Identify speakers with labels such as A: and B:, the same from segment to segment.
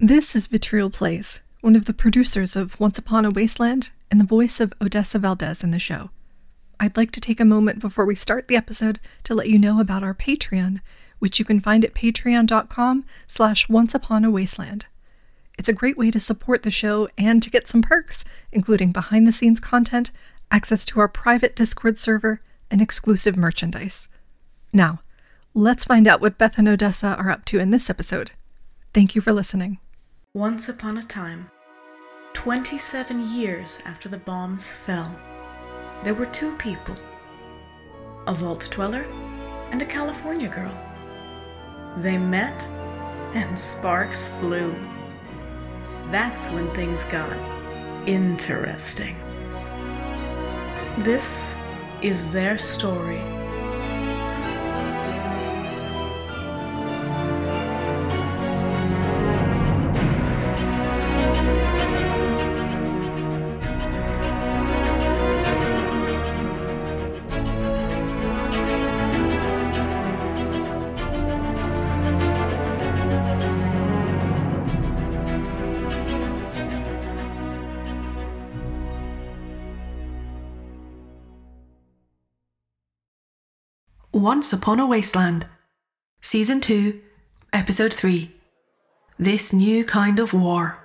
A: This is Vitriol Plays, one of the producers of Once Upon a Wasteland and the voice of Odessa Valdez in the show. I'd like to take a moment before we start the episode to let you know about our Patreon, which you can find at patreon.com slash onceupon-a-wasteland. It's a great way to support the show and to get some perks, including behind-the-scenes content, access to our private Discord server, and exclusive merchandise. Now, let's find out what Beth and Odessa are up to in this episode. Thank you for listening.
B: Once upon a time, 27 years after the bombs fell, there were two people a vault dweller and a California girl. They met and sparks flew. That's when things got interesting. This is their story.
C: Once Upon a Wasteland, Season 2, Episode 3 This New Kind of War.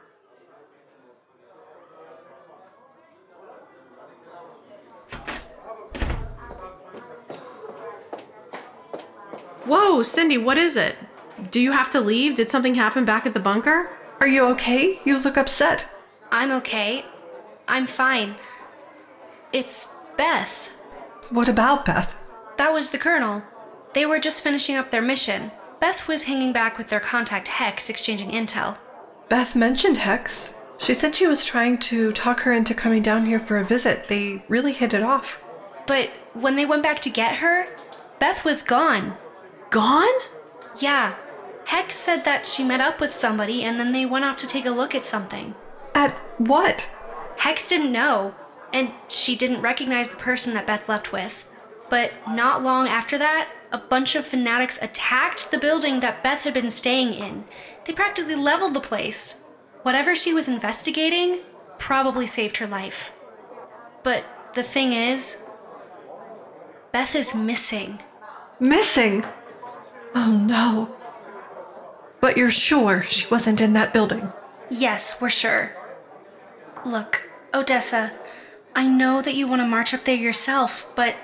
D: Whoa, Cindy, what is it? Do you have to leave? Did something happen back at the bunker?
A: Are you okay? You look upset.
E: I'm okay. I'm fine. It's Beth.
A: What about Beth?
E: That was the Colonel. They were just finishing up their mission. Beth was hanging back with their contact Hex, exchanging intel.
A: Beth mentioned Hex. She said she was trying to talk her into coming down here for a visit. They really hit it off.
E: But when they went back to get her, Beth was gone.
D: Gone?
E: Yeah. Hex said that she met up with somebody and then they went off to take a look at something.
A: At what?
E: Hex didn't know, and she didn't recognize the person that Beth left with. But not long after that, a bunch of fanatics attacked the building that Beth had been staying in. They practically leveled the place. Whatever she was investigating probably saved her life. But the thing is, Beth is missing.
A: Missing? Oh no. But you're sure she wasn't in that building?
E: Yes, we're sure. Look, Odessa, I know that you want to march up there yourself, but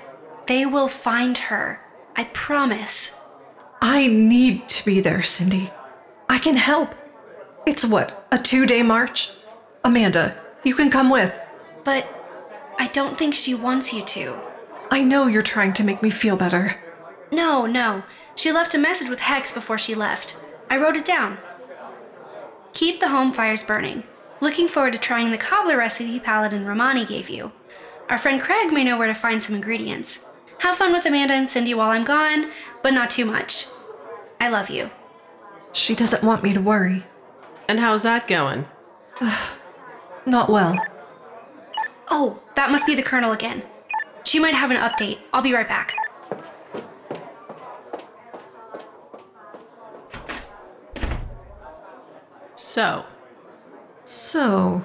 E: they will find her. I promise.
A: I need to be there, Cindy. I can help. It's what, a two day march? Amanda, you can come with.
E: But I don't think she wants you to.
A: I know you're trying to make me feel better.
E: No, no. She left a message with Hex before she left. I wrote it down. Keep the home fires burning. Looking forward to trying the cobbler recipe Paladin Rahmani gave you. Our friend Craig may know where to find some ingredients. Have fun with Amanda and Cindy while I'm gone, but not too much. I love you.
A: She doesn't want me to worry.
D: And how's that going?
A: Not well.
E: Oh, that must be the Colonel again. She might have an update. I'll be right back.
D: So,
A: So,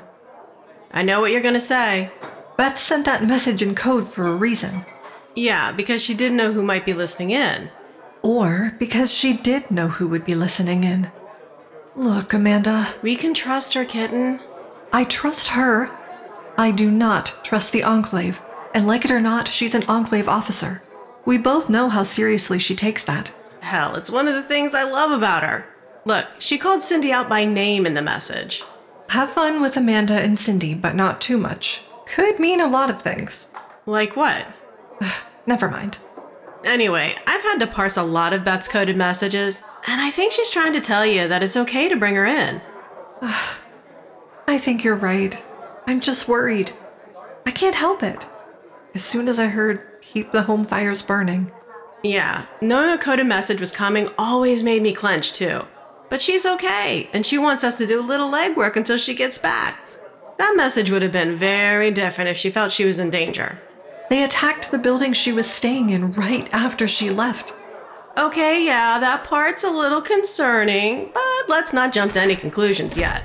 D: I know what you're gonna say.
A: Beth sent that message in code for a reason.
D: Yeah, because she didn't know who might be listening in.
A: Or because she did know who would be listening in. Look, Amanda,
D: We can trust her, kitten.
A: I trust her. I do not trust the Enclave, and like it or not, she's an Enclave officer. We both know how seriously she takes that.
D: Hell, it's one of the things I love about her. Look, she called Cindy out by name in the message.
A: Have fun with Amanda and Cindy, but not too much. Could mean a lot of things.
D: Like what?
A: Never mind.
D: Anyway, I've had to parse a lot of Beth's coded messages, and I think she's trying to tell you that it's okay to bring her in.
A: I think you're right. I'm just worried. I can't help it. As soon as I heard keep the home fires burning,
D: Yeah, knowing a coded message was coming always made me clench too. But she's okay, and she wants us to do a little legwork until she gets back. That message would have been very different if she felt she was in danger.
A: They attacked the building she was staying in right after she left.
D: Okay, yeah, that part's a little concerning, but let's not jump to any conclusions yet.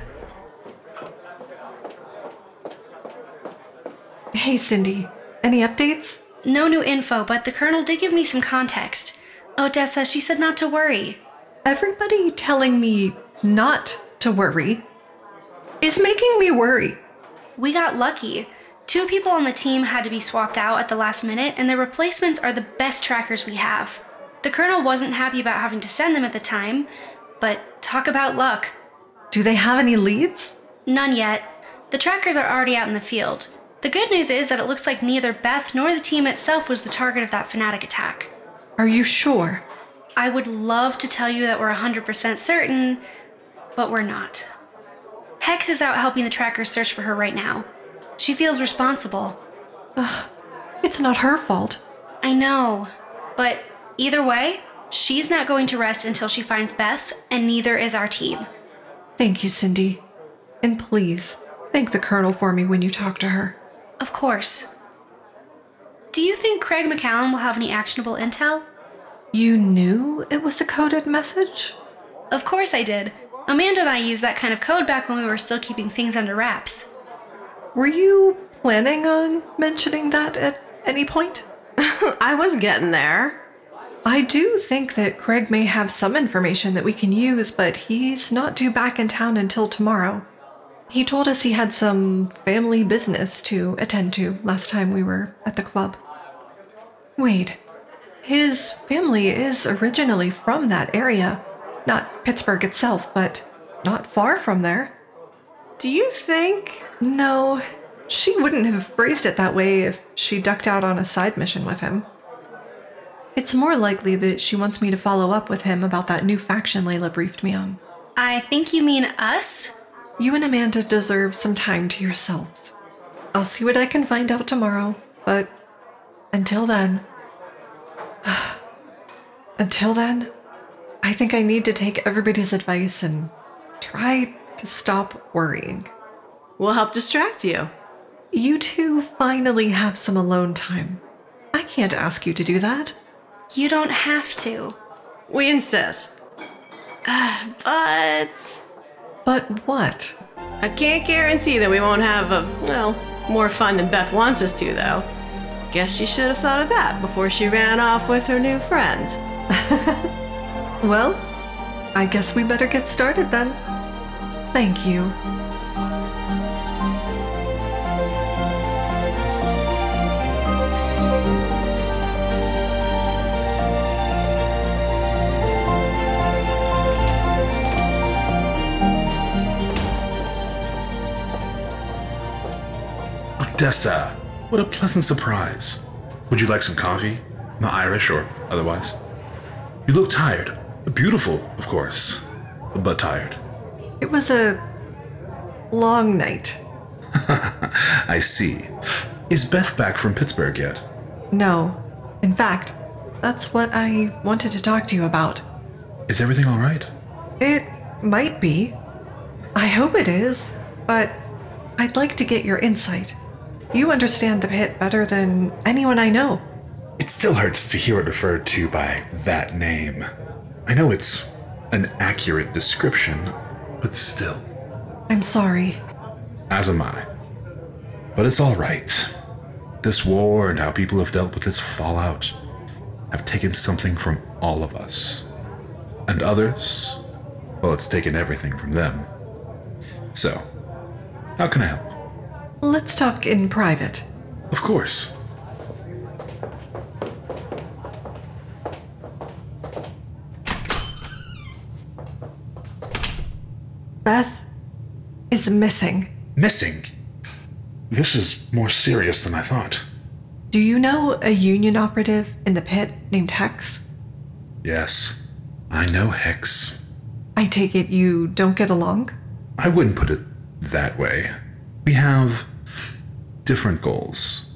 A: Hey, Cindy. Any updates?
E: No new info, but the colonel did give me some context. Odessa, she said not to worry.
A: Everybody telling me not to worry is making me worry.
E: We got lucky. Two people on the team had to be swapped out at the last minute, and their replacements are the best trackers we have. The colonel wasn't happy about having to send them at the time, but talk about luck.
A: Do they have any leads?
E: None yet. The trackers are already out in the field. The good news is that it looks like neither Beth nor the team itself was the target of that fanatic attack.
A: Are you sure?
E: I would love to tell you that we're 100% certain, but we're not. Hex is out helping the trackers search for her right now. She feels responsible.
A: It's not her fault.
E: I know, but either way, she's not going to rest until she finds Beth, and neither is our team.
A: Thank you, Cindy. And please, thank the Colonel for me when you talk to her.
E: Of course. Do you think Craig McCallum will have any actionable intel?
A: You knew it was a coded message?
E: Of course I did. Amanda and I used that kind of code back when we were still keeping things under wraps.
A: Were you planning on mentioning that at any point?
D: I was getting there.
A: I do think that Craig may have some information that we can use, but he's not due back in town until tomorrow. He told us he had some family business to attend to last time we were at the club. Wait, his family is originally from that area. Not Pittsburgh itself, but not far from there.
D: Do you think?
A: No, she wouldn't have phrased it that way if she ducked out on a side mission with him. It's more likely that she wants me to follow up with him about that new faction Layla briefed me on.
E: I think you mean us?
A: You and Amanda deserve some time to yourselves. I'll see what I can find out tomorrow, but until then. until then, I think I need to take everybody's advice and try to stop worrying.
D: We'll help distract you.
A: You two finally have some alone time. I can't ask you to do that.
E: You don't have to.
D: We insist. but
A: But what?
D: I can't guarantee that we won't have a, well, more fun than Beth wants us to, though. Guess she should have thought of that before she ran off with her new friend.
A: Well, I guess we better get started then. Thank you.
F: Odessa, what a pleasant surprise. Would you like some coffee? Not Irish or otherwise? You look tired. Beautiful, of course, but tired.
A: It was a long night.
F: I see. Is Beth back from Pittsburgh yet?
A: No. In fact, that's what I wanted to talk to you about.
F: Is everything all right?
A: It might be. I hope it is, but I'd like to get your insight. You understand the pit better than anyone I know.
F: It still hurts to hear it referred to by that name. I know it's an accurate description, but still.
A: I'm sorry.
F: As am I. But it's all right. This war and how people have dealt with its fallout have taken something from all of us. And others, well, it's taken everything from them. So, how can I help?
A: Let's talk in private.
F: Of course.
A: Beth is missing.
F: Missing? This is more serious than I thought.
A: Do you know a Union operative in the pit named Hex?
F: Yes, I know Hex.
A: I take it you don't get along?
F: I wouldn't put it that way. We have different goals,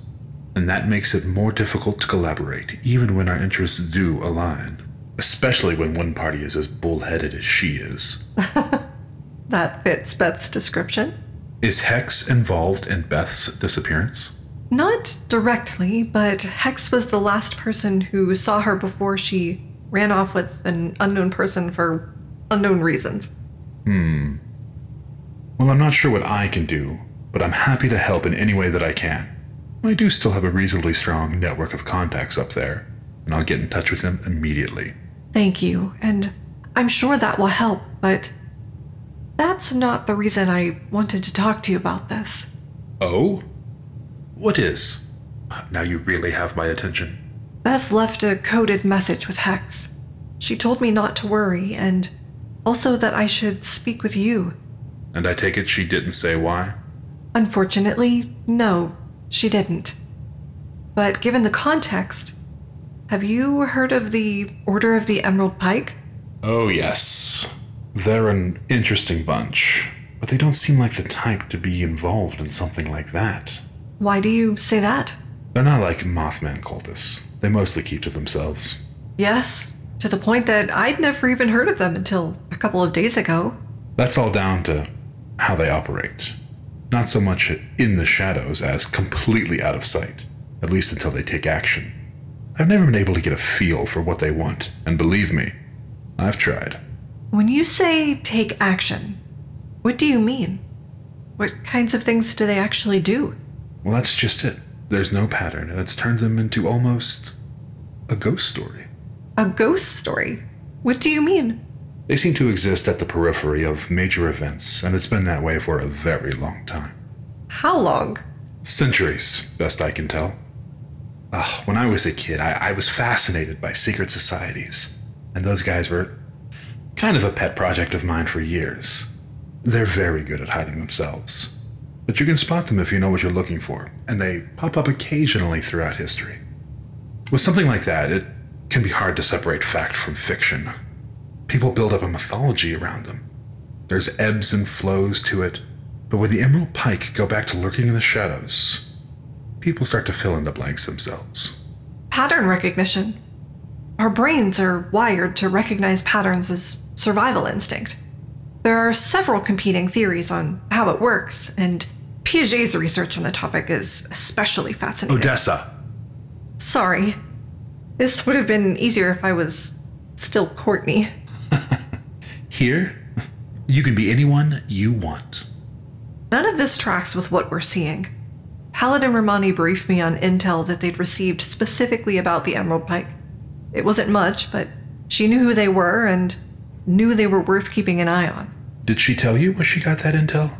F: and that makes it more difficult to collaborate, even when our interests do align. Especially when one party is as bullheaded as she is.
A: That fits Beth's description.
F: Is Hex involved in Beth's disappearance?
A: Not directly, but Hex was the last person who saw her before she ran off with an unknown person for unknown reasons. Hmm.
F: Well, I'm not sure what I can do, but I'm happy to help in any way that I can. I do still have a reasonably strong network of contacts up there, and I'll get in touch with them immediately.
A: Thank you, and I'm sure that will help, but that's not the reason I wanted to talk to you about this.
F: Oh? What is? Now you really have my attention.
A: Beth left a coded message with Hex. She told me not to worry, and also that I should speak with you.
F: And I take it she didn't say why?
A: Unfortunately, no, she didn't. But given the context, have you heard of the Order of the Emerald Pike?
F: Oh, yes. They're an interesting bunch, but they don't seem like the type to be involved in something like that.
A: Why do you say that?
F: They're not like Mothman cultists. They mostly keep to themselves.
A: Yes, to the point that I'd never even heard of them until a couple of days ago.
F: That's all down to how they operate. Not so much in the shadows as completely out of sight, at least until they take action. I've never been able to get a feel for what they want, and believe me, I've tried.
A: When you say take action, what do you mean? What kinds of things do they actually do?
F: Well, that's just it. There's no pattern, and it's turned them into almost a ghost story.
A: A ghost story? What do you mean?
F: They seem to exist at the periphery of major events, and it's been that way for a very long time.
A: How long?
F: Centuries, best I can tell. Ugh, when I was a kid, I, I was fascinated by secret societies, and those guys were kind of a pet project of mine for years. They're very good at hiding themselves, but you can spot them if you know what you're looking for, and they pop up occasionally throughout history. With something like that, it can be hard to separate fact from fiction. People build up a mythology around them. There's ebbs and flows to it, but when the Emerald Pike go back to lurking in the shadows, people start to fill in the blanks themselves.
A: Pattern recognition. Our brains are wired to recognize patterns as survival instinct. There are several competing theories on how it works, and Piaget's research on the topic is especially fascinating.
F: Odessa!
A: Sorry. This would have been easier if I was still Courtney.
F: Here, you can be anyone you want.
A: None of this tracks with what we're seeing. Paladin Rahmani briefed me on intel that they'd received specifically about the Emerald Pike. It wasn't much, but she knew who they were and knew they were worth keeping an eye on.
F: Did she tell you where she got that intel?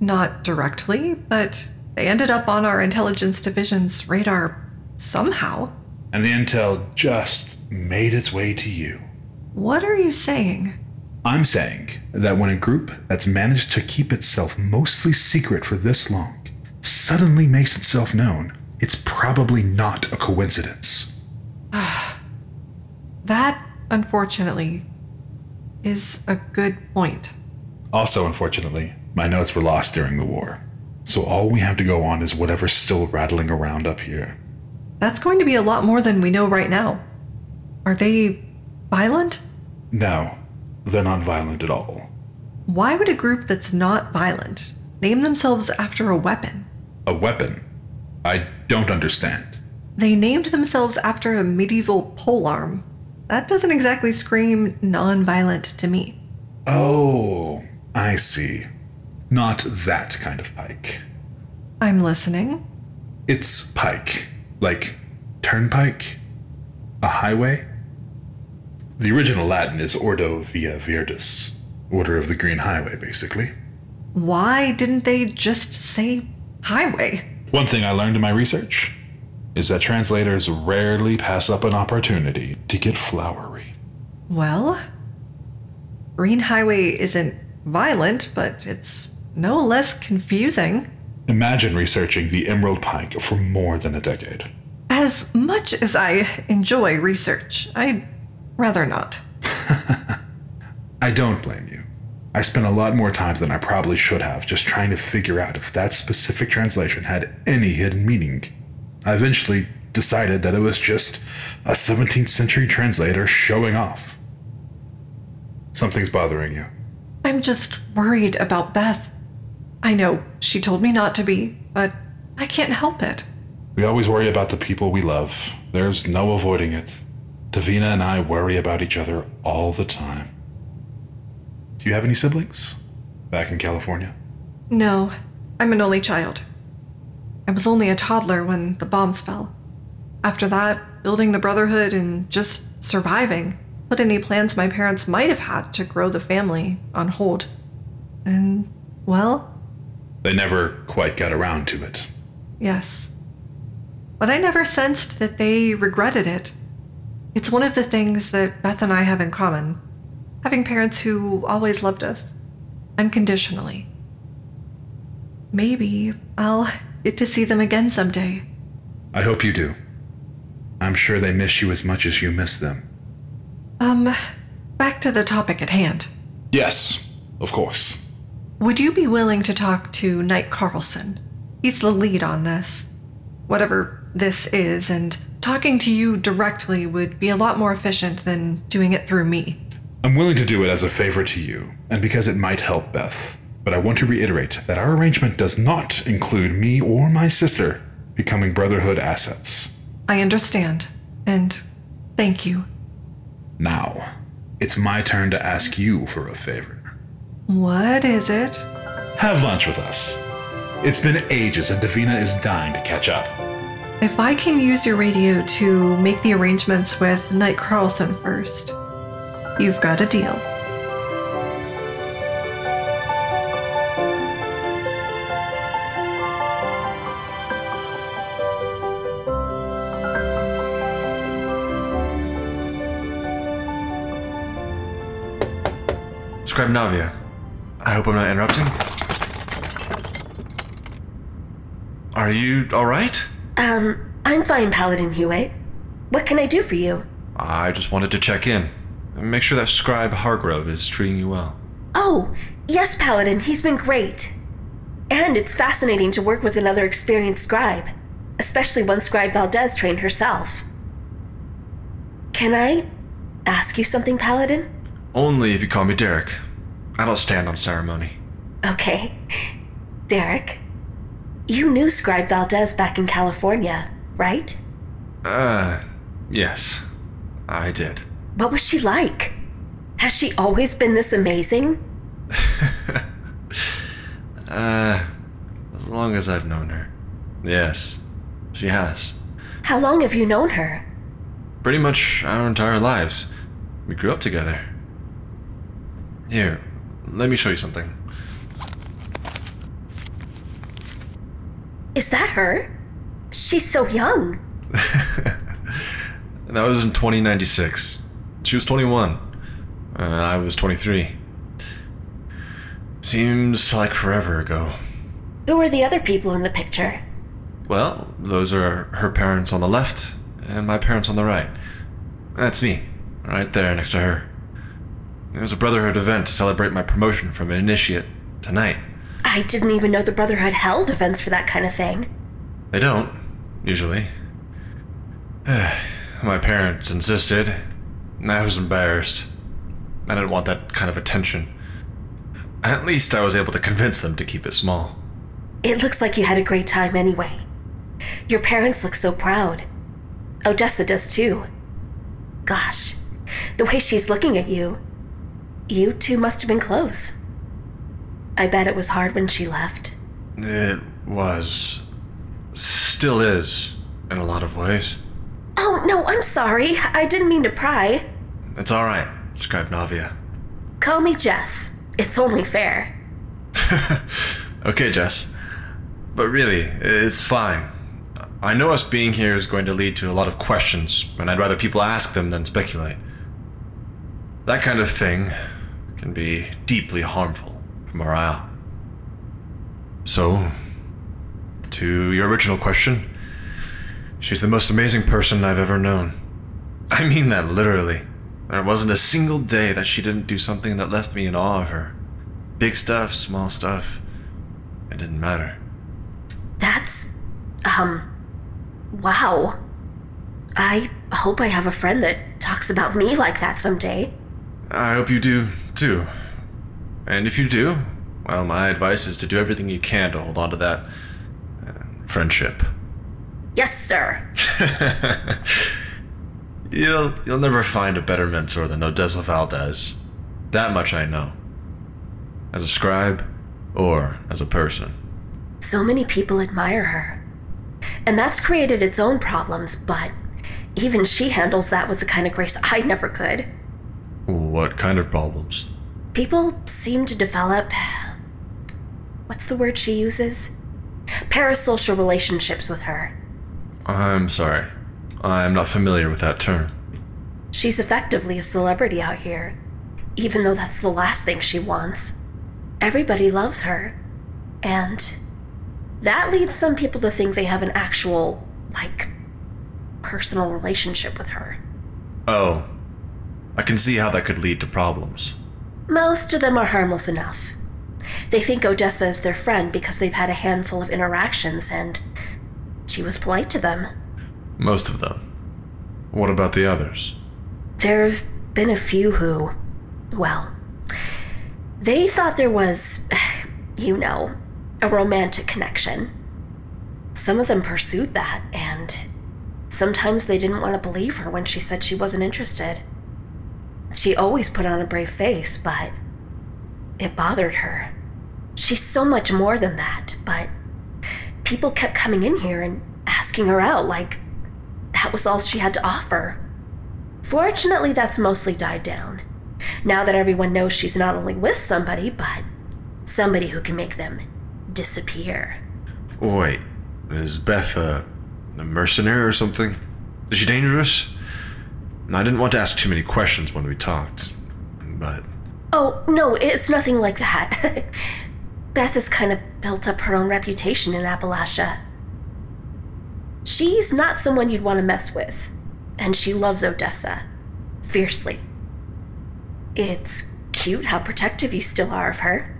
A: Not directly, but they ended up on our intelligence division's radar somehow.
F: And the intel just made its way to you.
A: What are you saying?
F: I'm saying that when a group that's managed to keep itself mostly secret for this long suddenly makes itself known, it's probably not a coincidence.
A: That, unfortunately, is a good point.
F: Also, unfortunately, my notes were lost during the war. So all we have to go on is whatever's still rattling around up here.
A: That's going to be a lot more than we know right now. Are they violent?
F: No, they're not violent at all.
A: Why would a group that's not violent name themselves after a weapon?
F: A weapon? I don't understand.
A: They named themselves after a medieval polearm. That doesn't exactly scream non-violent to me.
F: Oh, I see. Not that kind of pike.
A: I'm listening.
F: It's pike. Like turnpike? A highway? The original Latin is Ordo Via Viridis, Order of the Green Highway, basically.
A: Why didn't they just say highway?
F: One thing I learned in my research is that translators rarely pass up an opportunity to get flowery.
A: Well, Green Highway isn't violent, but it's no less confusing.
F: Imagine researching the Emerald Pike for more than a decade.
A: As much as I enjoy research, I'd rather not.
F: I don't blame you. I spent a lot more time than I probably should have just trying to figure out if that specific translation had any hidden meaning. I eventually decided that it was just a 17th century translator showing off. Something's bothering you.
A: I'm just worried about Beth. I know she told me not to be, but I can't help it.
F: We always worry about the people we love. There's no avoiding it. Davina and I worry about each other all the time. Do you have any siblings back in California?
A: No, I'm an only child. I was only a toddler when the bombs fell. After that, building the Brotherhood and just surviving put any plans my parents might have had to grow the family on hold. And, well,
F: They never quite got around to it.
A: yes. But I never sensed that they regretted it. It's one of the things that Beth and I have in common having parents who always loved us unconditionally. Maybe I'll to see them again someday.
F: I hope you do. I'm sure they miss you as much as you miss them.
A: Um, back to the topic at hand.
F: Yes, of course.
A: Would you be willing to talk to Knight Carlson? He's the lead on this. Whatever this is, and talking to you directly would be a lot more efficient than doing it through me.
F: I'm willing to do it as a favor to you, and because it might help Beth. But I want to reiterate that our arrangement does not include me or my sister becoming Brotherhood assets.
A: I understand, and thank you.
F: Now, it's my turn to ask you for a favor.
A: What is it?
F: Have lunch with us. It's been ages, and Davina is dying to catch up.
A: If I can use your radio to make the arrangements with Knight Carlson first, you've got a deal.
G: Scribe Navia. I hope I'm not interrupting. Are you alright?
H: Um, I'm fine, Paladin Hewitt. What can I do for you?
G: I just wanted to check in. Make sure that Scribe Hargrove is treating you well.
H: Oh, yes, Paladin, he's been great. And it's fascinating to work with another experienced scribe, especially one Scribe Valdez trained herself. Can I ask you something, Paladin?
G: Only if you call me Derek. I don't stand on ceremony.
H: Okay. Derek, you knew Scribe Valdez back in California, right?
G: Uh, yes. I did.
H: What was she like? Has she always been this amazing?
G: Uh, as long as I've known her. Yes, she has.
H: How long have you known her?
G: Pretty much our entire lives. We grew up together. Here, let me show you something.
H: Is that her? She's so young.
G: That was in 2096. She was 21. And I was 23. Seems like forever ago.
H: Who are the other people in the picture?
G: Well, those are her parents on the left and my parents on the right. That's me, right there next to her. It was a Brotherhood event to celebrate my promotion from an initiate tonight.
H: I didn't even know the Brotherhood held events for that kind of thing.
G: They don't, usually. My parents insisted. and I was embarrassed. I didn't want that kind of attention. At least I was able to convince them to keep it small.
H: It looks like you had a great time anyway. Your parents look so proud. Odessa does too. Gosh, the way she's looking at you. You two must have been close. I bet it was hard when she left.
G: It was. Still is, in a lot of ways.
H: Oh, no, I'm sorry. I didn't mean to pry.
G: It's alright, Scribe Navia.
H: Call me Jess. It's only fair.
G: Okay, Jess. But really, it's fine. I know us being here is going to lead to a lot of questions, and I'd rather people ask them than speculate. That kind of thing can be deeply harmful for morale. So, to your original question, she's the most amazing person I've ever known. I mean that literally. There wasn't a single day that she didn't do something that left me in awe of her. Big stuff, small stuff. It didn't matter.
H: That's. um. Wow. I hope I have a friend that talks about me like that someday.
G: I hope you do, too. And if you do, well, my advice is to do everything you can to hold on to that uh, friendship.
H: Yes, sir.
G: You'll you'll never find a better mentor than Odessa Valdez. That much I know. As a scribe, or as a person.
H: So many people admire her. And that's created its own problems, but even she handles that with the kind of grace I never could.
G: What kind of problems?
H: People seem to develop. What's the word she uses? Parasocial relationships with her.
G: I'm sorry. I'm not familiar with that term.
H: She's effectively a celebrity out here, even though that's the last thing she wants. Everybody loves her. And that leads some people to think they have an actual, like, personal relationship with her.
G: Oh. I can see how that could lead to problems.
H: Most of them are harmless enough. They think Odessa is their friend because they've had a handful of interactions and she was polite to them.
G: Most of them. What about the others?
H: There have been a few who, well, they thought there was, you know, a romantic connection. Some of them pursued that, and sometimes they didn't want to believe her when she said she wasn't interested. She always put on a brave face, but it bothered her. She's so much more than that, but people kept coming in here and asking her out like that was all she had to offer. Fortunately, that's mostly died down. Now that everyone knows she's not only with somebody, but somebody who can make them disappear.
G: Wait, is Beth a, a mercenary or something? Is she dangerous? I didn't want to ask too many questions when we talked, but.
H: Oh, no, it's nothing like that. Beth has kind of built up her own reputation in Appalachia. She's not someone you'd want to mess with, and she loves Odessa fiercely. It's cute how protective you still are of her.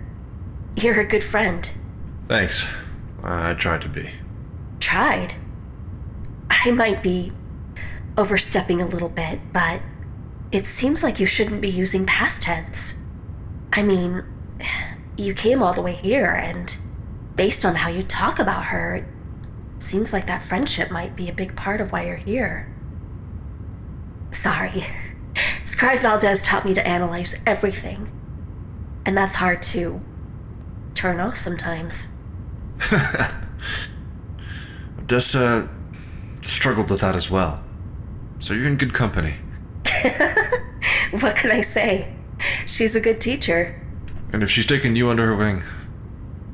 H: You're a good friend.
G: Thanks. I tried to be.
H: Tried? I might be overstepping a little bit, but it seems like you shouldn't be using past tense. I mean, you came all the way here, and based on how you talk about her, it seems like that friendship might be a big part of why you're here. Sorry. Scribe Valdez taught me to analyze everything. And that's hard to turn off sometimes.
G: Odessa struggled with that as well. So you're in good company.
H: what can I say? She's a good teacher.
G: And if she's taken you under her wing,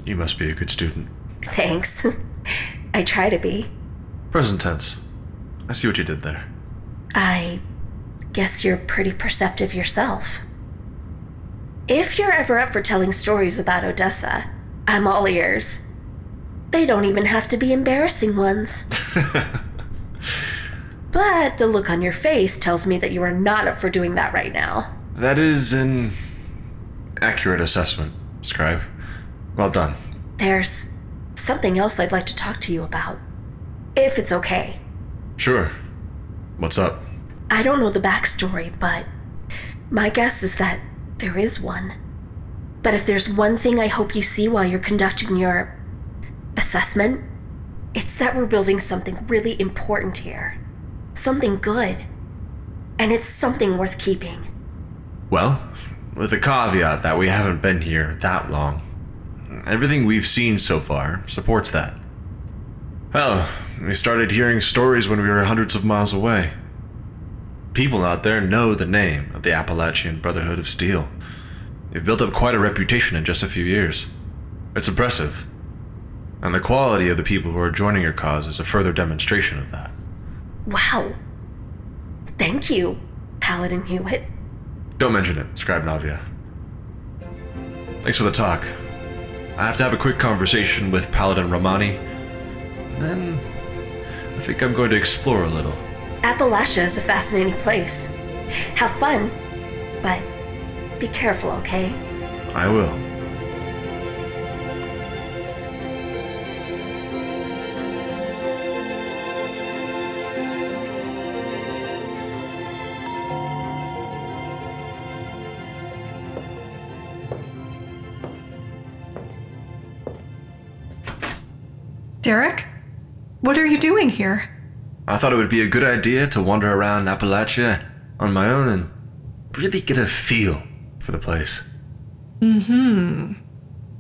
G: you must be a good student.
H: Thanks. I try to be.
G: Present tense. I see what you did there.
H: I guess you're pretty perceptive yourself. If you're ever up for telling stories about Odessa, I'm all ears. They don't even have to be embarrassing ones. but the look on your face tells me that you are not up for doing that right now.
G: That is an accurate assessment, Scribe. Well done.
H: There's something else I'd like to talk to you about. If it's okay.
G: Sure. What's up?
H: I don't know the backstory, but my guess is that there is one. But if there's one thing I hope you see while you're conducting your assessment, it's that we're building something really important here. Something good. And it's something worth keeping.
G: Well, with the caveat that we haven't been here that long. Everything we've seen so far supports that. Hell, we started hearing stories when we were hundreds of miles away. People out there know the name of the Appalachian Brotherhood of Steel. They've built up quite a reputation in just a few years. It's impressive. And the quality of the people who are joining your cause is a further demonstration of that.
H: Wow. Thank you, Paladin Hewitt.
G: Don't mention it, Scribe Navia. Thanks for the talk. I have to have a quick conversation with Paladin Rahmani. Then I think I'm going to explore a little.
H: Appalachia is a fascinating place. Have fun, but be careful, okay?
G: I will.
A: Derek? What are you doing here?
G: I thought it would be a good idea to wander around Appalachia on my own and really get a feel for the place. Mm hmm.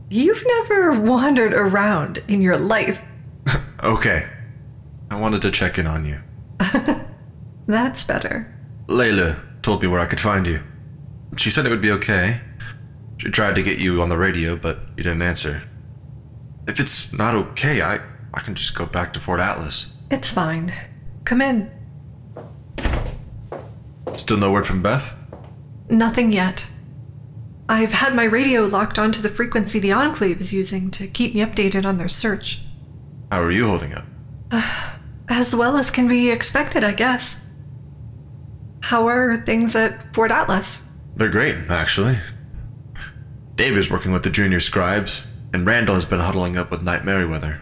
A: You've never wandered around in your life.
G: Okay. I wanted to check in on you.
A: That's better.
G: Layla told me where I could find you. She said it would be okay. She tried to get you on the radio, but you didn't answer. If it's not okay, I, I can just go back to Fort Atlas.
A: It's fine. Come in.
G: Still no word from Beth?
A: Nothing yet. I've had my radio locked onto the frequency the Enclave is using to keep me updated on their search.
G: How are you holding up?
A: As well as can be expected, I guess. How are things at Fort Atlas?
G: They're great, actually. Dave is working with the junior scribes, and Randall has been huddling up with Knight Merriweather.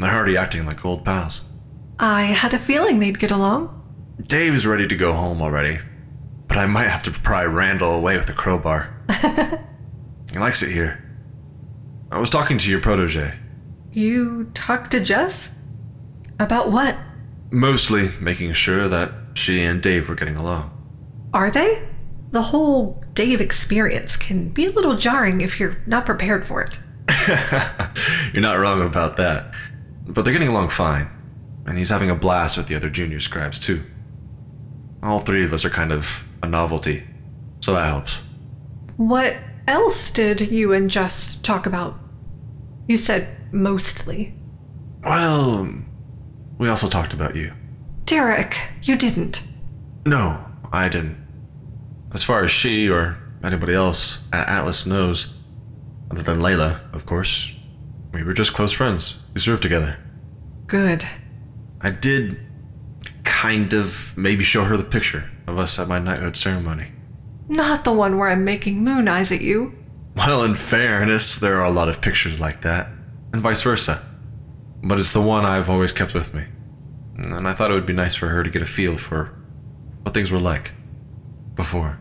G: They're already acting like old pals.
A: I had a feeling they'd get along.
G: Dave's ready to go home already, but I might have to pry Randall away with a crowbar. he likes it here. I was talking to your protege,
A: You talked to Jess? About what?
G: mostly making sure that she and Dave were getting along.
A: Are they? The whole Dave experience can be a little jarring if you're not prepared for it.
G: You're not wrong about that. But they're getting along fine, and he's having a blast with the other junior scribes, too. All three of us are kind of a novelty, so that helps.
A: What else did you and Jess talk about? You said mostly.
G: Well, we also talked about you.
A: Derek, you didn't.
G: No, I didn't. As far as she or anybody else at Atlas knows, other than Layla, of course, we were just close friends. We served together.
A: Good.
G: I did kind of maybe show her the picture of us at my knighthood ceremony.
A: Not the one where I'm making moon eyes at you.
G: Well, in fairness, there are a lot of pictures like that, and vice versa. But it's the one I've always kept with me. And I thought it would be nice for her to get a feel for what things were like before.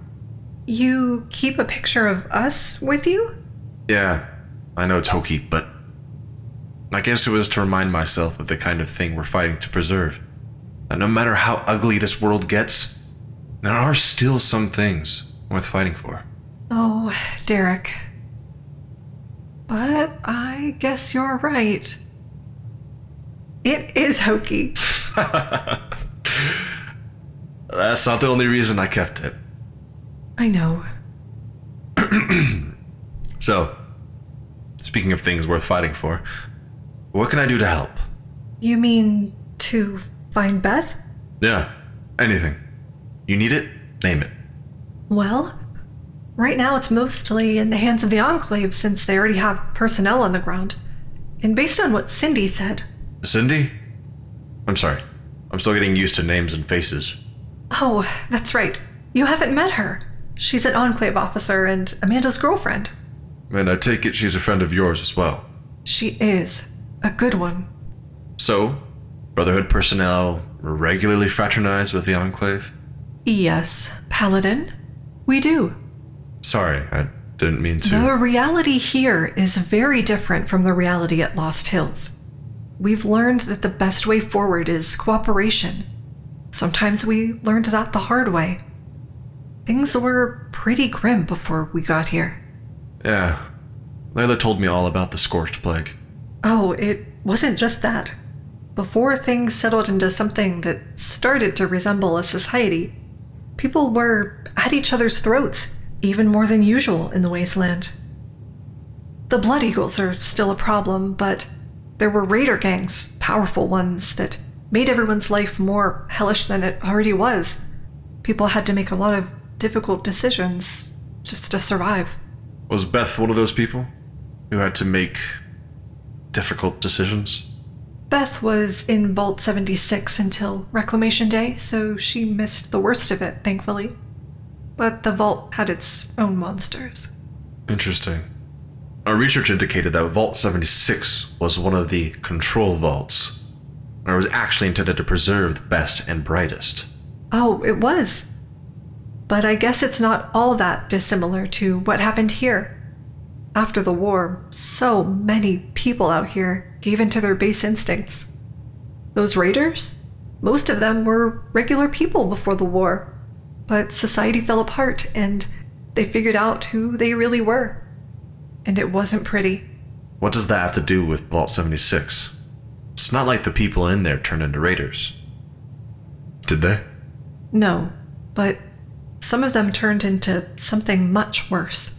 A: You keep a picture of us with you?
G: Yeah, I know it's hokey, but I guess it was to remind myself of the kind of thing we're fighting to preserve. That no matter how ugly this world gets, there are still some things worth fighting for.
A: Oh, Derek. But I guess you're right. It is hokey.
G: That's not the only reason I kept it.
A: I know.
G: So, speaking of things worth fighting for, what can I do to help?
A: You mean to find Beth?
G: Yeah, anything. You need it? Name it.
A: Well, right now it's mostly in the hands of the Enclave since they already have personnel on the ground. And based on what Cindy said,
G: Cindy? I'm sorry. I'm still getting used to names and faces.
A: Oh, that's right. You haven't met her. She's an Enclave officer and Amanda's girlfriend.
G: And I take it she's a friend of yours as well.
A: She is. A good one.
G: So, Brotherhood personnel regularly fraternize with the Enclave?
A: Yes, Paladin. We do.
G: Sorry, I didn't mean to.
A: The reality here is very different from the reality at Lost Hills. We've learned that the best way forward is cooperation. Sometimes we learned that the hard way. Things were pretty grim before we got here.
G: Yeah. Layla told me all about the Scorched Plague.
A: Oh, it wasn't just that. Before things settled into something that started to resemble a society, people were at each other's throats, even more than usual in the wasteland. The Blood Eagles are still a problem, but there were raider gangs, powerful ones, that made everyone's life more hellish than it already was. People had to make a lot of difficult decisions just to survive.
G: Was Beth one of those people who had to make difficult decisions?
A: Beth was in Vault 76 until Reclamation Day, so she missed the worst of it, thankfully. But the vault had its own monsters.
G: Interesting. Our research indicated that Vault 76 was one of the control vaults, and it was actually intended to preserve the best and brightest.
A: Oh, it was. But I guess it's not all that dissimilar to what happened here. After the war, so many people out here gave in to their base instincts. Those raiders? Most of them were regular people before the war, but society fell apart and they figured out who they really were. And it wasn't pretty.
G: What does that have to do with Vault 76? It's not like the people in there turned into raiders. Did they?
A: No, but some of them turned into something much worse.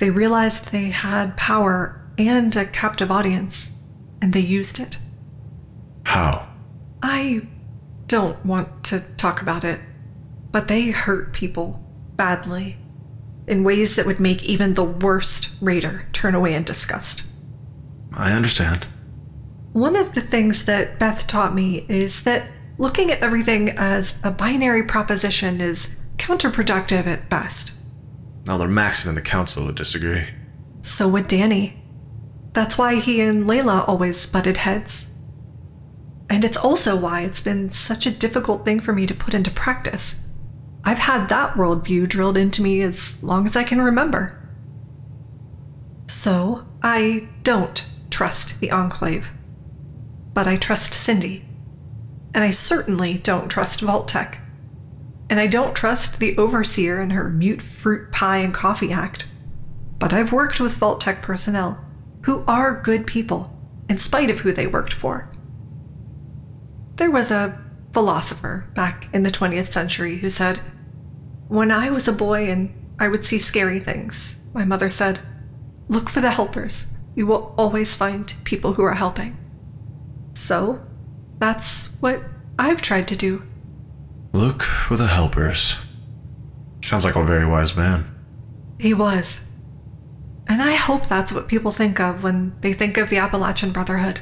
A: They realized they had power and a captive audience, and they used it.
G: How?
A: I don't want to talk about it, but they hurt people badly in ways that would make even the worst raider turn away in disgust.
G: I understand.
A: One of the things that Beth taught me is that looking at everything as a binary proposition is counterproductive at best.
G: Elder Maxon and the council would disagree.
A: So would Danny. That's why he and Layla always butted heads. And it's also why it's been such a difficult thing for me to put into practice. I've had that worldview drilled into me as long as I can remember. So, I don't trust the Enclave. But I trust Cindy. And I certainly don't trust Vault-Tec. And I don't trust the Overseer and her mutfruit pie and coffee act. But I've worked with Vault-Tec personnel who are good people, in spite of who they worked for. There was a philosopher back in the 20th century who said, When I was a boy and I would see scary things, my mother said, Look for the helpers. You will always find people who are helping. So, that's what I've tried to do.
G: Look for the helpers. Sounds like a very wise man.
A: He was. And I hope that's what people think of when they think of the Appalachian Brotherhood.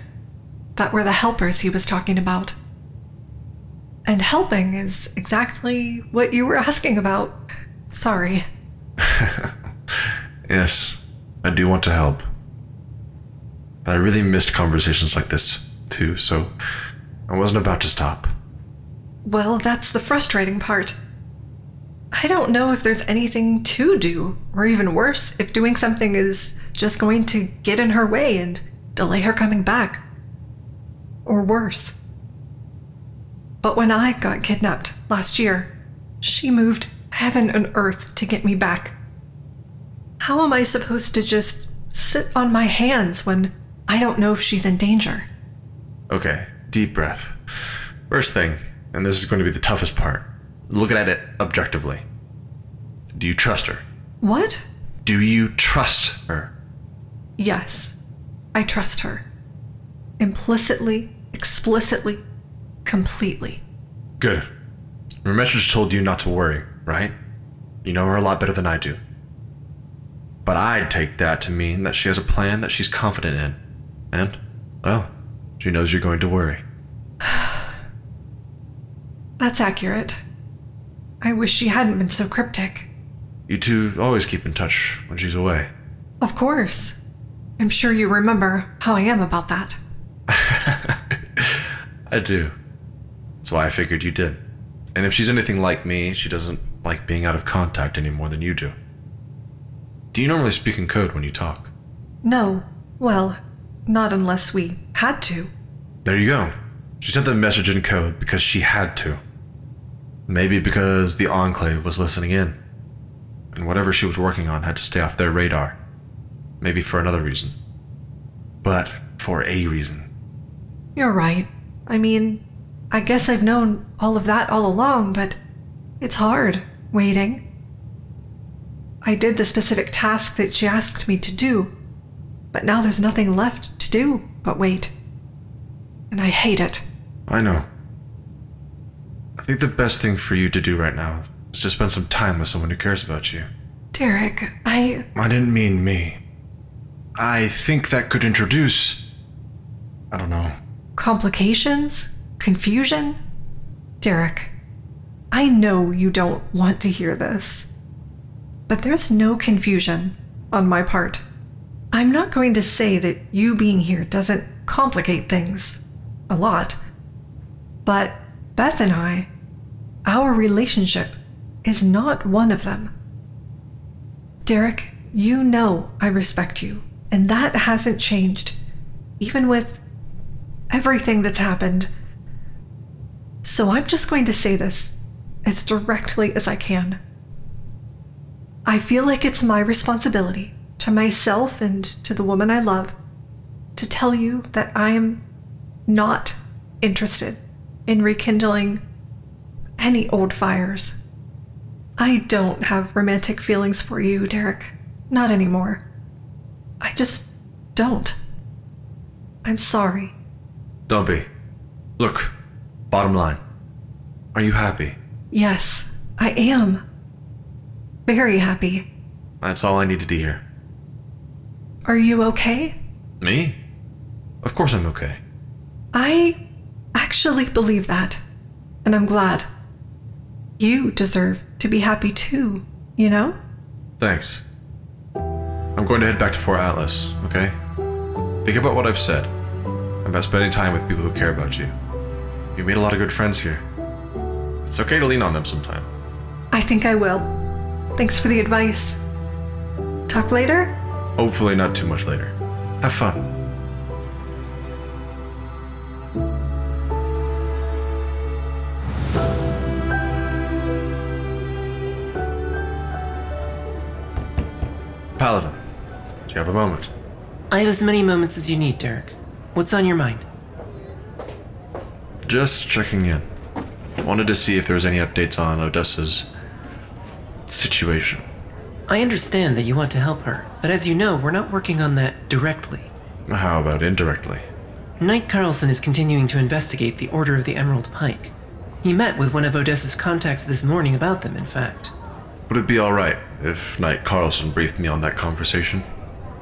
A: That we're the helpers he was talking about. And helping is exactly what you were asking about. Sorry.
G: Yes, I do want to help. But I really missed conversations like this, too, so I wasn't about to stop.
A: Well, that's the frustrating part. I don't know if there's anything to do, or even worse, if doing something is just going to get in her way and delay her coming back. Or worse. But when I got kidnapped last year, she moved heaven and earth to get me back. How am I supposed to just sit on my hands when I don't know if she's in danger?
G: Okay, deep breath. First thing, and this is going to be the toughest part looking at it objectively. Do you trust her?
A: What?
G: Do you trust her?
A: Yes, I trust her. Implicitly, explicitly, completely.
G: Good. Her message told you not to worry, right? You know her a lot better than I do. But I'd take that to mean that she has a plan that she's confident in. And, well, she knows you're going to worry.
A: That's accurate. I wish she hadn't been so cryptic.
G: You two always keep in touch when she's away.
A: Of course. I'm sure you remember how I am about that.
G: I do. That's why I figured you did. And if she's anything like me, she doesn't like being out of contact any more than you do. Do you normally speak in code when you talk?
A: No, well, not unless we had to.
G: There you go. She sent the message in code because she had to. Maybe because the Enclave was listening in. And whatever she was working on had to stay off their radar. Maybe for another reason. But for a reason.
A: You're right. I mean, I guess I've known all of that all along, but it's hard waiting. I did the specific task that she asked me to do, but now there's nothing left to do but wait. And I hate it.
G: I know. I think the best thing for you to do right now is to spend some time with someone who cares about you.
A: Derek, I.
G: I didn't mean me. I think that could introduce. I don't know.
A: Complications? Confusion? Derek, I know you don't want to hear this, but there's no confusion on my part. I'm not going to say that you being here doesn't complicate things a lot, but Beth and I, our relationship is not one of them. Derek, you know I respect you, and that hasn't changed, even with everything that's happened. So I'm just going to say this as directly as I can. I feel like it's my responsibility to myself and to the woman I love to tell you that I am not interested in rekindling any old fires. I don't have romantic feelings for you, Derek. Not anymore. I just don't. I'm sorry.
G: Don't be. Look, bottom line. Are you happy?
A: Yes, I am. Very happy.
G: That's all I needed to hear.
A: Are you okay?
G: Me? Of course I'm okay.
A: I actually believe that, and I'm glad. You deserve to be happy too, you know?
G: Thanks. I'm going to head back to Fort Atlas, okay? Think about what I've said. About spending time with people who care about you. You made a lot of good friends here. It's okay to lean on them sometime.
A: I think I will. Thanks for the advice. Talk later?
G: Hopefully, not too much later. Have fun. Paladin, do you have a moment?
C: I have as many moments as you need, Derek. What's on your mind?
G: Just checking in. Wanted to see if there was any updates on Odessa's situation.
C: I understand that you want to help her, but as you know, we're not working on that directly.
G: How about indirectly?
C: Knight Carlson is continuing to investigate the Order of the Emerald Pike. He met with one of Odessa's contacts this morning about them, in fact.
G: Would it be alright if Knight Carlson briefed me on that conversation?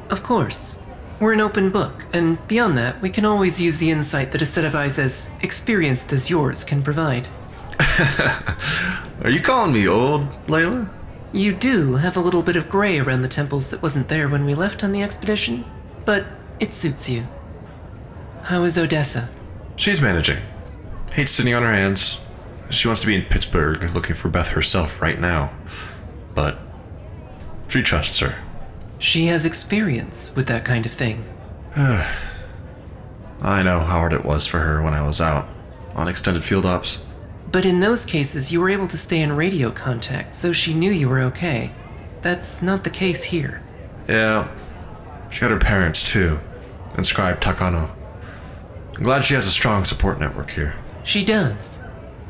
C: Of course. We're an open book, and beyond that, we can always use the insight that a set of eyes as experienced as yours can provide.
G: Are you calling me old, Layla?
C: You do have a little bit of gray around the temples that wasn't there when we left on the expedition, but it suits you. How is Odessa?
G: She's managing. Hates sitting on her hands. She wants to be in Pittsburgh looking for Beth herself right now. But she trusts her.
C: She has experience with that kind of thing.
G: I know how hard it was for her when I was out on extended field ops.
C: But in those cases, you were able to stay in radio contact, so she knew you were okay. That's not the case here.
G: Yeah, she had her parents too, and Scribe Takano. I'm glad she has a strong support network here.
C: She does.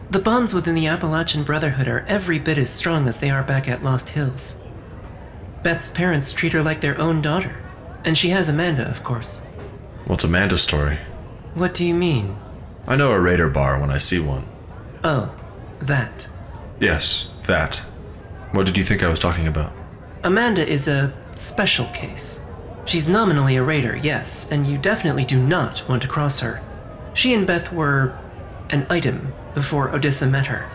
C: The bonds within the Appalachian Brotherhood are every bit as strong as they are back at Lost Hills. Beth's parents treat her like their own daughter, and she has Amanda, of course.
G: What's Amanda's story?
C: What do you mean?
G: I know a raider bar when I see one.
C: Oh, that.
G: Yes, that. What did you think I was talking about?
C: Amanda is a special case. She's nominally a raider, yes, and you definitely do not want to cross her. She and Beth were an item before Odessa met her.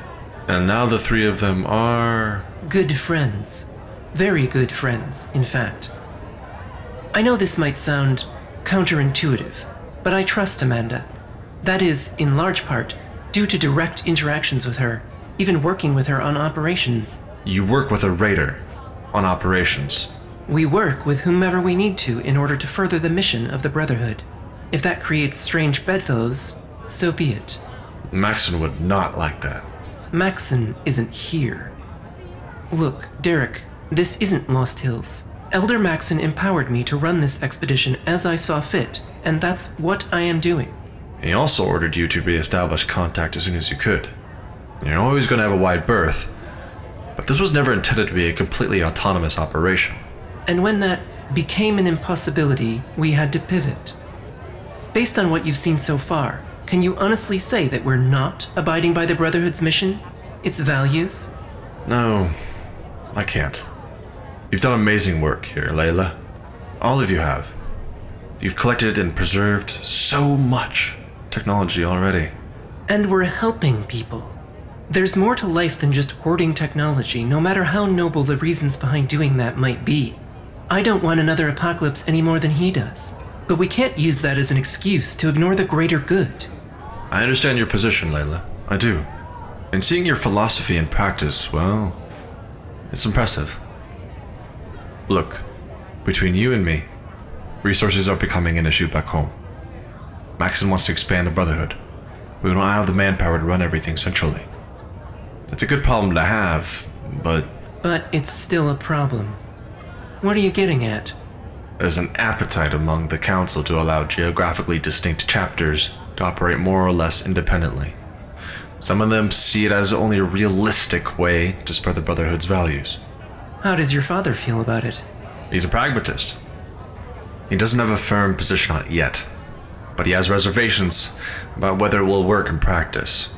G: And now the three of them are.
C: Good friends. Very good friends, in fact. I know this might sound counterintuitive, but I trust Amanda. That is, in large part, due to direct interactions with her, even working with her on operations.
G: You work with a raider on operations.
C: We work with whomever we need to in order to further the mission of the Brotherhood. If that creates strange bedfellows, so be it.
G: Maxon would not like that.
C: Maxon isn't here. Look, Derek, this isn't Lost Hills. Elder Maxon empowered me to run this expedition as I saw fit, and that's what I am doing.
G: He also ordered you to reestablish contact as soon as you could. You're always going to have a wide berth, but this was never intended to be a completely autonomous operation.
C: And when that became an impossibility, we had to pivot. Based on what you've seen so far, can you honestly say that we're not abiding by the Brotherhood's mission? Its values?
G: No, I can't. You've done amazing work here, Layla. All of you have. You've collected and preserved so much technology already.
C: And we're helping people. There's more to life than just hoarding technology, no matter how noble the reasons behind doing that might be. I don't want another apocalypse any more than he does, but we can't use that as an excuse to ignore the greater good.
G: I understand your position, Layla. I do. And seeing your philosophy in practice, well, it's impressive. Look, between you and me, resources are becoming an issue back home. Maxon wants to expand the Brotherhood. We don't have the manpower to run everything centrally. It's a good problem to have, but
C: But it's still a problem. What are you getting at?
G: there's an appetite among the Council to allow geographically distinct chapters to operate more or less independently. Some of them see it as only a realistic way to spread the Brotherhood's values.
C: How does your father feel about it?
G: He's a pragmatist. He doesn't have a firm position on it yet, but he has reservations about whether it will work in practice.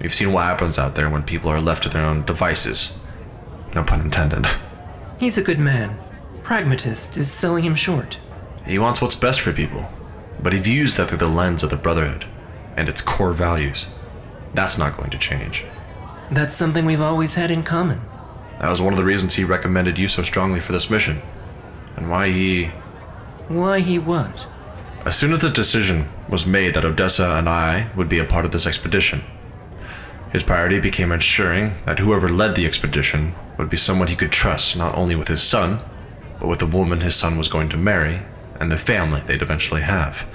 G: We've seen what happens out there when people are left to their own devices. No pun intended.
C: He's a good man. Pragmatist is selling him short.
G: He wants what's best for people, but he views that through the lens of the Brotherhood and its core values. That's not going to change.
C: That's something we've always had in common.
G: That was one of the reasons he recommended you so strongly for this mission, and why he.
C: Why he what?
G: As soon as the decision was made that Odessa and I would be a part of this expedition, his priority became ensuring that whoever led the expedition would be someone he could trust not only with his son, but with the woman his son was going to marry and the family they'd eventually have.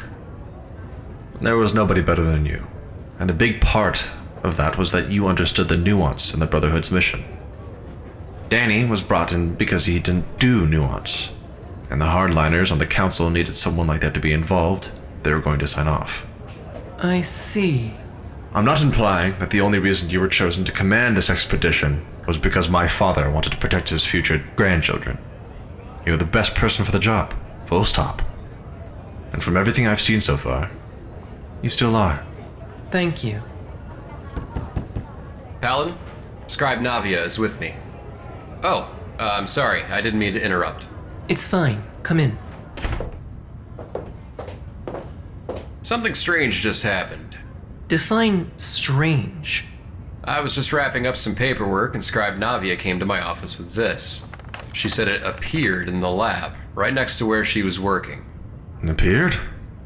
G: There was nobody better than you, and a big part of that was that you understood the nuance in the Brotherhood's mission. Danny was brought in because he didn't do nuance, and the hardliners on the council needed someone like that to be involved. They were going to sign off.
C: I see.
G: I'm not implying that the only reason you were chosen to command this expedition was because my father wanted to protect his future grandchildren. You're the best person for the job, full stop. And from everything I've seen so far, you still are.
C: Thank you.
I: Paladin, Scribe Navia is with me. Oh, uh, I'm sorry, I didn't mean to interrupt.
C: It's fine. Come in.
I: Something strange just happened.
C: Define strange.
I: I was just wrapping up some paperwork, and Scribe Navia came to my office with this. She said it appeared in the lab, right next to where she was working.
G: It appeared?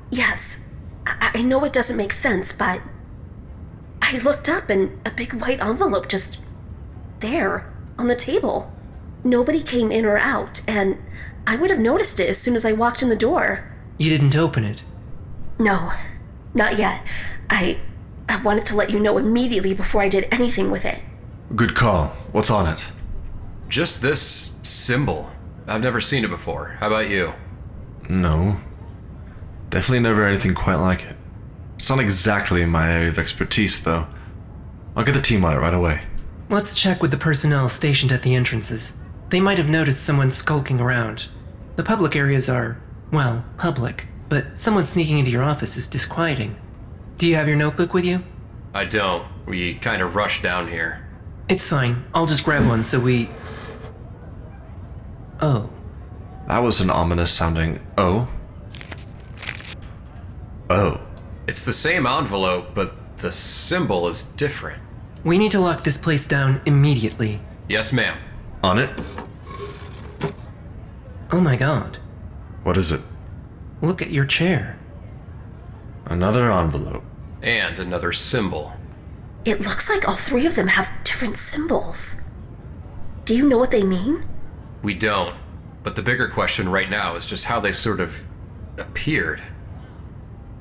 H: Yes, I, I know it doesn't make sense, but I looked up and a big white envelope just there on the table. Nobody came in or out, and I would have noticed it as soon as I walked in the door.
C: You didn't open it.
H: No, not yet. I I wanted to let you know immediately before I did anything with it.
G: Good call. What's on it?
I: Just this symbol. I've never seen it before. How about you?
G: No. Definitely never anything quite like it. It's not exactly my area of expertise, though. I'll get the team on it right away.
C: Let's check with the personnel stationed at the entrances. They might have noticed someone skulking around. The public areas are, well, public, but someone sneaking into your office is disquieting. Do you have your notebook with you?
I: I don't. We kind of rushed down here.
C: It's fine. I'll just grab one so we. Oh,
G: That was an ominous sounding oh. Oh.
I: It's the same envelope, but the symbol is different.
C: we need to lock this place down immediately.
I: Yes, ma'am.
G: On it?
C: Oh my god.
G: What is it?
C: Look at your chair.
G: Another envelope.
I: And another symbol.
H: It looks like all three of them have different symbols. Do you know what they mean?
I: We don't. But the bigger question right now is just how they sort of appeared.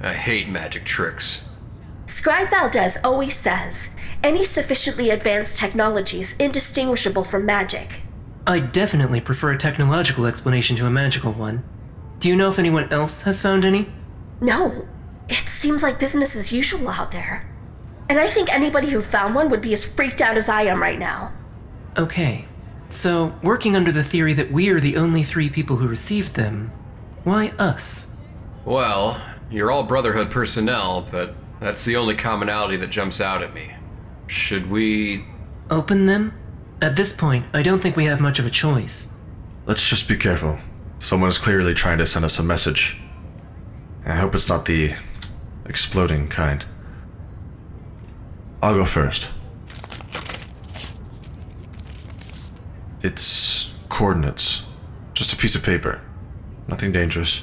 I: I hate magic tricks.
H: Scribe Valdez always says any sufficiently advanced technology is indistinguishable from magic.
C: I definitely prefer a technological explanation to a magical one. Do you know if anyone else has found any?
H: No, it seems like business as usual out there. And I think anybody who found one would be as freaked out as I am right now.
C: Okay. So, working under the theory that we are the only three people who received them, why us?
I: Well, you're all Brotherhood personnel, but that's the only commonality that jumps out at me. Should we.
C: Open them? At this point, I don't think we have much of a choice.
G: Let's just be careful. Someone is clearly trying to send us a message. I hope it's not the exploding kind. I'll go first. It's coordinates. Just a piece of paper. Nothing dangerous.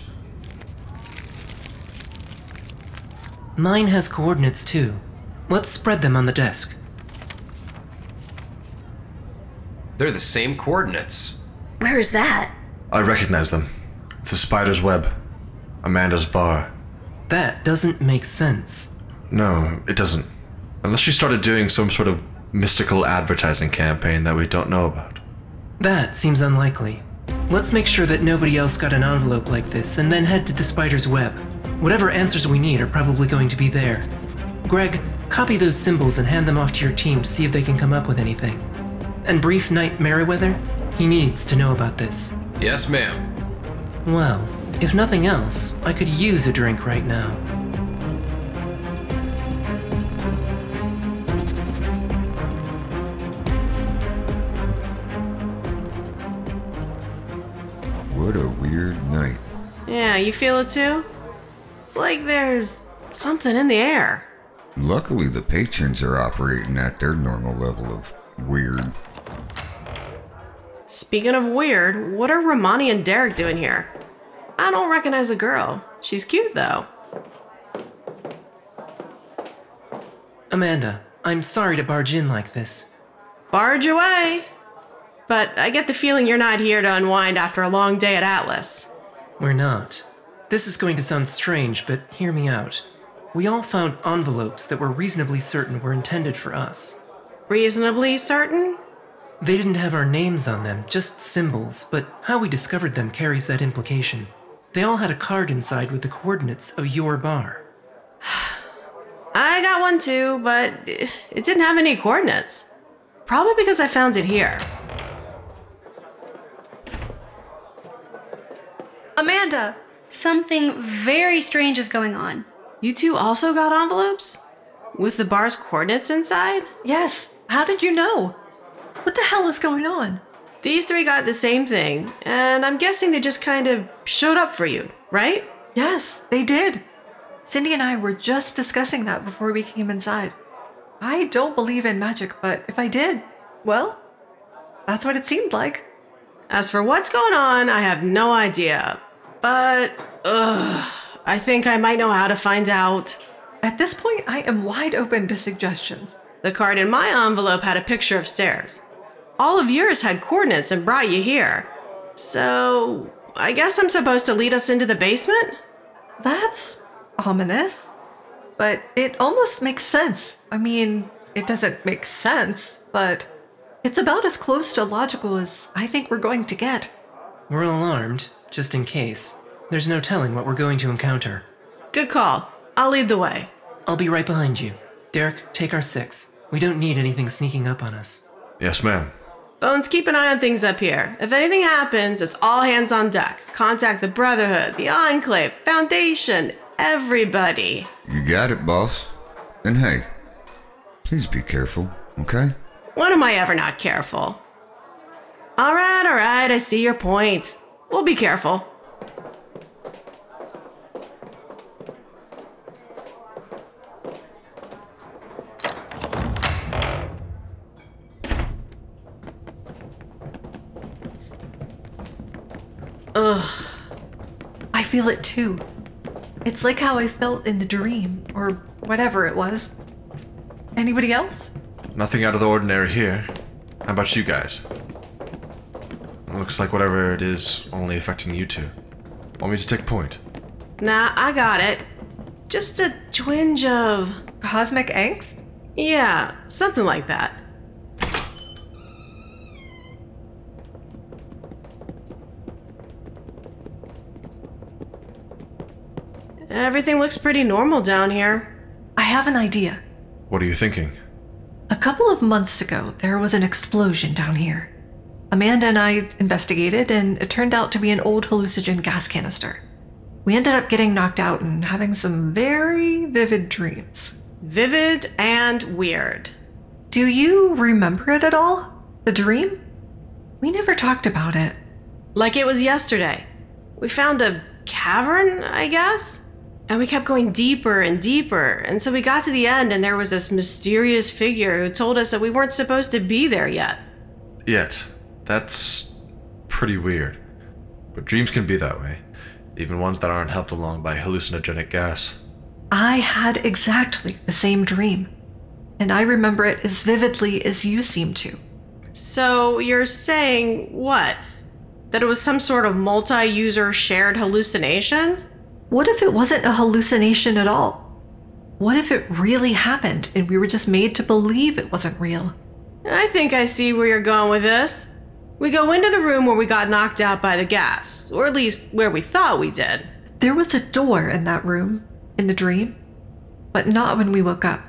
C: Mine has coordinates too. Let's spread them on the desk.
I: They're the same coordinates.
H: Where is that?
G: I recognize them. It's the spider's web. Amanda's bar.
C: That doesn't make sense.
G: No, it doesn't. Unless she started doing some sort of mystical advertising campaign that we don't know about.
C: That seems unlikely. Let's make sure that nobody else got an envelope like this and then head to the spider's web. Whatever answers we need are probably going to be there. Greg, copy those symbols and hand them off to your team to see if they can come up with anything. And brief Knight Merriweather? He needs to know about this.
I: Yes, ma'am.
C: Well, if nothing else, I could use a drink right now.
D: Yeah, you feel it too? It's like there's something in the air.
J: Luckily, the patrons are operating at their normal level of weird.
D: Speaking of weird, what are Rahmani and Derek doing here? I don't recognize the girl. She's cute though.
C: Amanda, I'm sorry to barge in like this.
D: Barge away. But I get the feeling you're not here to unwind after a long day at Atlas.
C: We're not. This is going to sound strange, but hear me out. We all found envelopes that we're reasonably certain were intended for us.
D: Reasonably certain?
C: They didn't have our names on them, just symbols, but how we discovered them carries that implication. They all had a card inside with the coordinates of your bar.
D: I got one too, but it didn't have any coordinates. Probably because I found it here.
A: Amanda!
E: Something very strange is going on.
D: You two also got envelopes? With the bar's coordinates inside?
A: Yes, how did you know? What the hell is going on?
D: These three got the same thing, and I'm guessing they just kind of showed up for you, right?
A: Yes, they did. Cindy and I were just discussing that before we came inside. I don't believe in magic, but if I did, well, that's what it seemed like.
D: As for what's going on, I have no idea. But, ugh, I think I might know how to find out.
A: At this point, I am wide open to suggestions.
D: The card in my envelope had a picture of stairs. All of yours had coordinates and brought you here. So, I guess I'm supposed to lead us into the basement?
A: That's ominous. But it almost makes sense. I mean, it doesn't make sense, but it's about as close to logical as I think we're going to get.
C: We're alarmed, just in case. There's no telling what we're going to encounter.
D: Good call. I'll lead the way.
C: I'll be right behind you. Derek, take our six. We don't need anything sneaking up on us.
G: Yes, ma'am.
D: Bones, keep an eye on things up here. If anything happens, it's all hands on deck. Contact the Brotherhood, the Enclave, Foundation, everybody.
J: You got it, boss. And hey, please be careful, okay?
D: When am I ever not careful? All right, all right, I see your point. We'll be careful. Ugh.
A: I feel it too. It's like how I felt in the dream, or whatever it was. Anybody else?
G: Nothing out of the ordinary here. How about you guys? Looks like whatever it is only affecting you two. Want me to take point?
D: Nah, I got it. Just a twinge of.
A: Cosmic angst?
D: Yeah, something like that. Everything looks pretty normal down here.
A: I have an idea.
G: What are you thinking?
A: A couple of months ago, there was an explosion down here. Amanda and I investigated, and it turned out to be an old hallucinogen gas canister. We ended up getting knocked out and having some very vivid dreams.
D: Vivid and weird.
A: Do you remember it at all? The dream? We never talked about it.
D: Like it was yesterday. We found a cavern, I guess? And we kept going deeper and deeper. And so we got to the end, and there was this mysterious figure who told us that we weren't supposed to be there yet.
G: Yet. That's pretty weird. But dreams can be that way, even ones that aren't helped along by hallucinogenic gas.
A: I had exactly the same dream, and I remember it as vividly as you seem to.
D: So you're saying what? That it was some sort of multi user shared hallucination?
A: What if it wasn't a hallucination at all? What if it really happened and we were just made to believe it wasn't real?
D: I think I see where you're going with this. We go into the room where we got knocked out by the gas, or at least where we thought we did.
A: There was a door in that room, in the dream, but not when we woke up.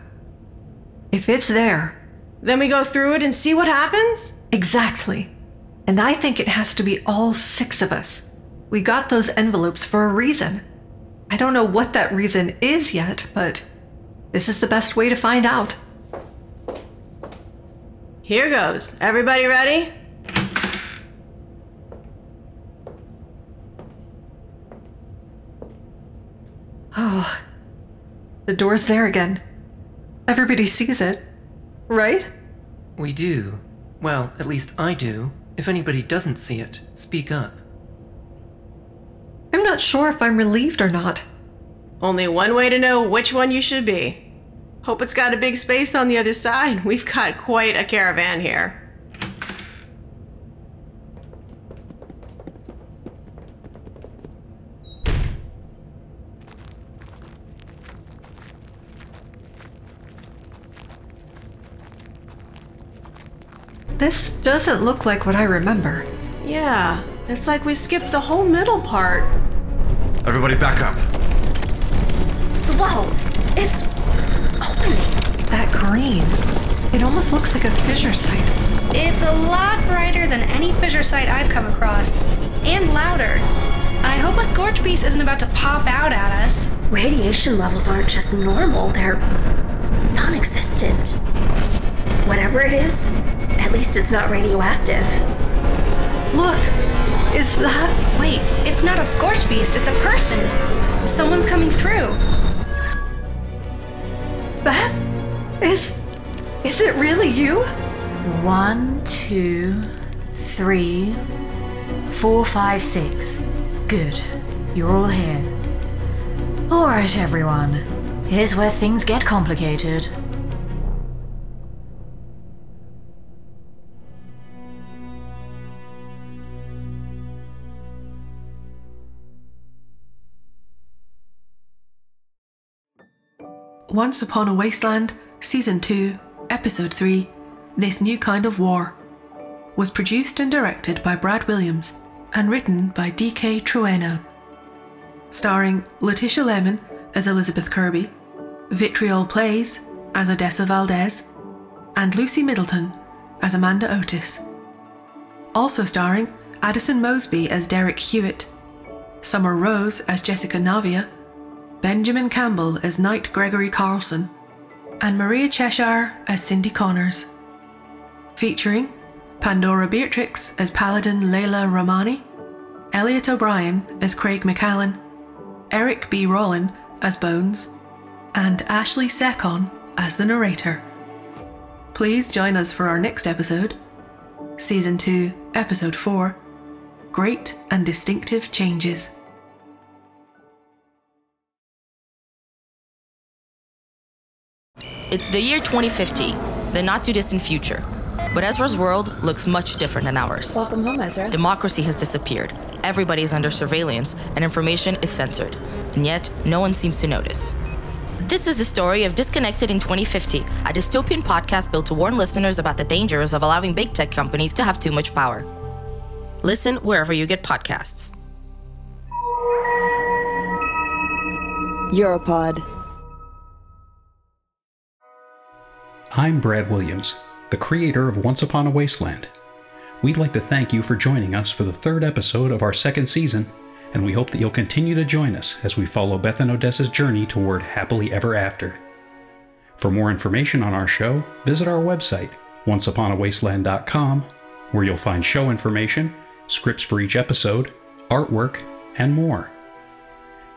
A: If it's there,
D: Then we go through it and see what happens?
A: exactly. And I think it has to be all six of us. We got those envelopes for a reason. I don't know what that reason is yet, but this is the best way to find out.
D: Here goes. Everybody ready?
A: Oh, the door's there again. Everybody sees it, right?
C: We do. Well, at least I do. If anybody doesn't see it, speak up.
A: I'm not sure if I'm relieved or not.
D: Only one way to know which one you should be. Hope it's got a big space on the other side. We've got quite a caravan here.
A: This doesn't look like what I remember.
D: Yeah, it's like we skipped the whole middle part.
G: Everybody back up.
H: Whoa! It's opening.
A: That green. It almost looks like a fissure site.
E: It's a lot brighter than any fissure site I've come across, and louder. I hope a scorch beast isn't about to pop out at us.
H: Radiation levels aren't just normal, they're non existent. Whatever it is, at least it's not radioactive.
A: Look! Is that.
E: Wait, it's not a scorch beast, it's a person. Someone's coming through.
A: Beth? Is. Is it really you?
K: One, two, three, four, five, six. Good. You're all here. Alright, everyone. Here's where things get complicated.
L: Once Upon a Wasteland, Season 2, Episode 3 This New Kind of War was produced and directed by Brad Williams and written by D.K. Trueno. Starring Letitia Lemon as Elizabeth Kirby, Vitriol Plays as Odessa Valdez, and Lucy Middleton as Amanda Otis. Also starring Addison Mosby as Derek Hewitt, Summer Rose as Jessica Navia, Benjamin Campbell as Knight Gregory Carlson, and Maria Cheshire as Cindy Connors. Featuring Pandora Beatrix as Paladin Leila Rahmani, Elliot O'Brien as Craig McAllen, Eric B. Rollin as Bones, and Ashley Sekon as the narrator. Please join us for our next episode, Season 2, Episode 4 Great and Distinctive Changes.
M: It's the year 2050, the not too distant future. But Ezra's world looks much different than ours.
N: Welcome home, Ezra.
M: Democracy has disappeared, everybody is under surveillance, and information is censored. And yet, no one seems to notice. This is the story of Disconnected in 2050, a dystopian podcast built to warn listeners about the dangers of allowing big tech companies to have too much power. Listen wherever you get podcasts.
N: Europod.
O: I'm Brad Williams, the creator of Once Upon a Wasteland. We'd like to thank you for joining us for the third episode of our second season, and we hope that you'll continue to join us as we follow Beth and Odessa's journey toward happily ever after. For more information on our show, visit our website, onceuponawasteland.com, where you'll find show information, scripts for each episode, artwork, and more.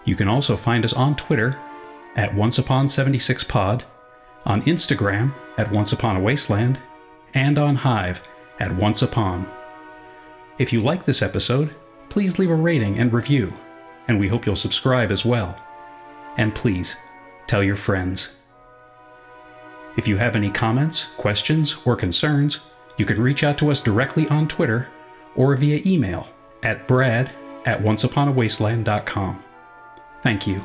O: You can also find us on Twitter at OnceUpon76Pod, on Instagram at Once Upon a Wasteland, and on Hive at Once Upon. If you like this episode, please leave a rating and review, and we hope you'll subscribe as well. And please, tell your friends. If you have any comments, questions, or concerns, you can reach out to us directly on Twitter or via email at brad at onceuponawasteland.com. Thank you.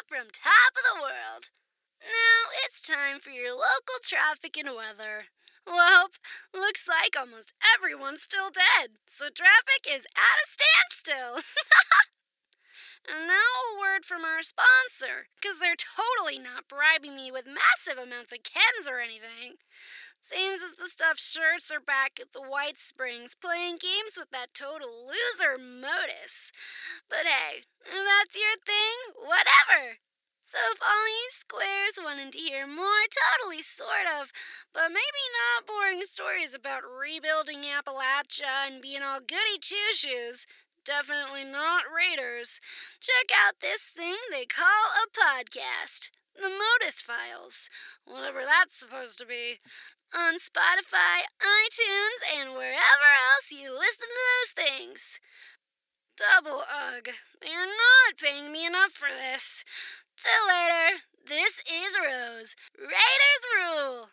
N: Up from top of the world. Now it's time for your local traffic and weather. Well, looks like almost everyone's still dead, so traffic is at a standstill. and now a word from our sponsor, because they're totally not bribing me with massive amounts of chems or anything. Seems as the stuffed shirts are back at the White Springs playing games with that total loser Modus. But hey, if that's your thing, whatever. So if all you squares wanted to hear more totally sort of, but maybe not boring stories about rebuilding Appalachia and being all goody two shoes, definitely not raiders, check out this thing they call a podcast. The Modus Files, whatever that's supposed to be, on Spotify, iTunes, and wherever else you listen to those things. Double ugh. They're not paying me enough for this. Till later. This is Rose. Raiders rule.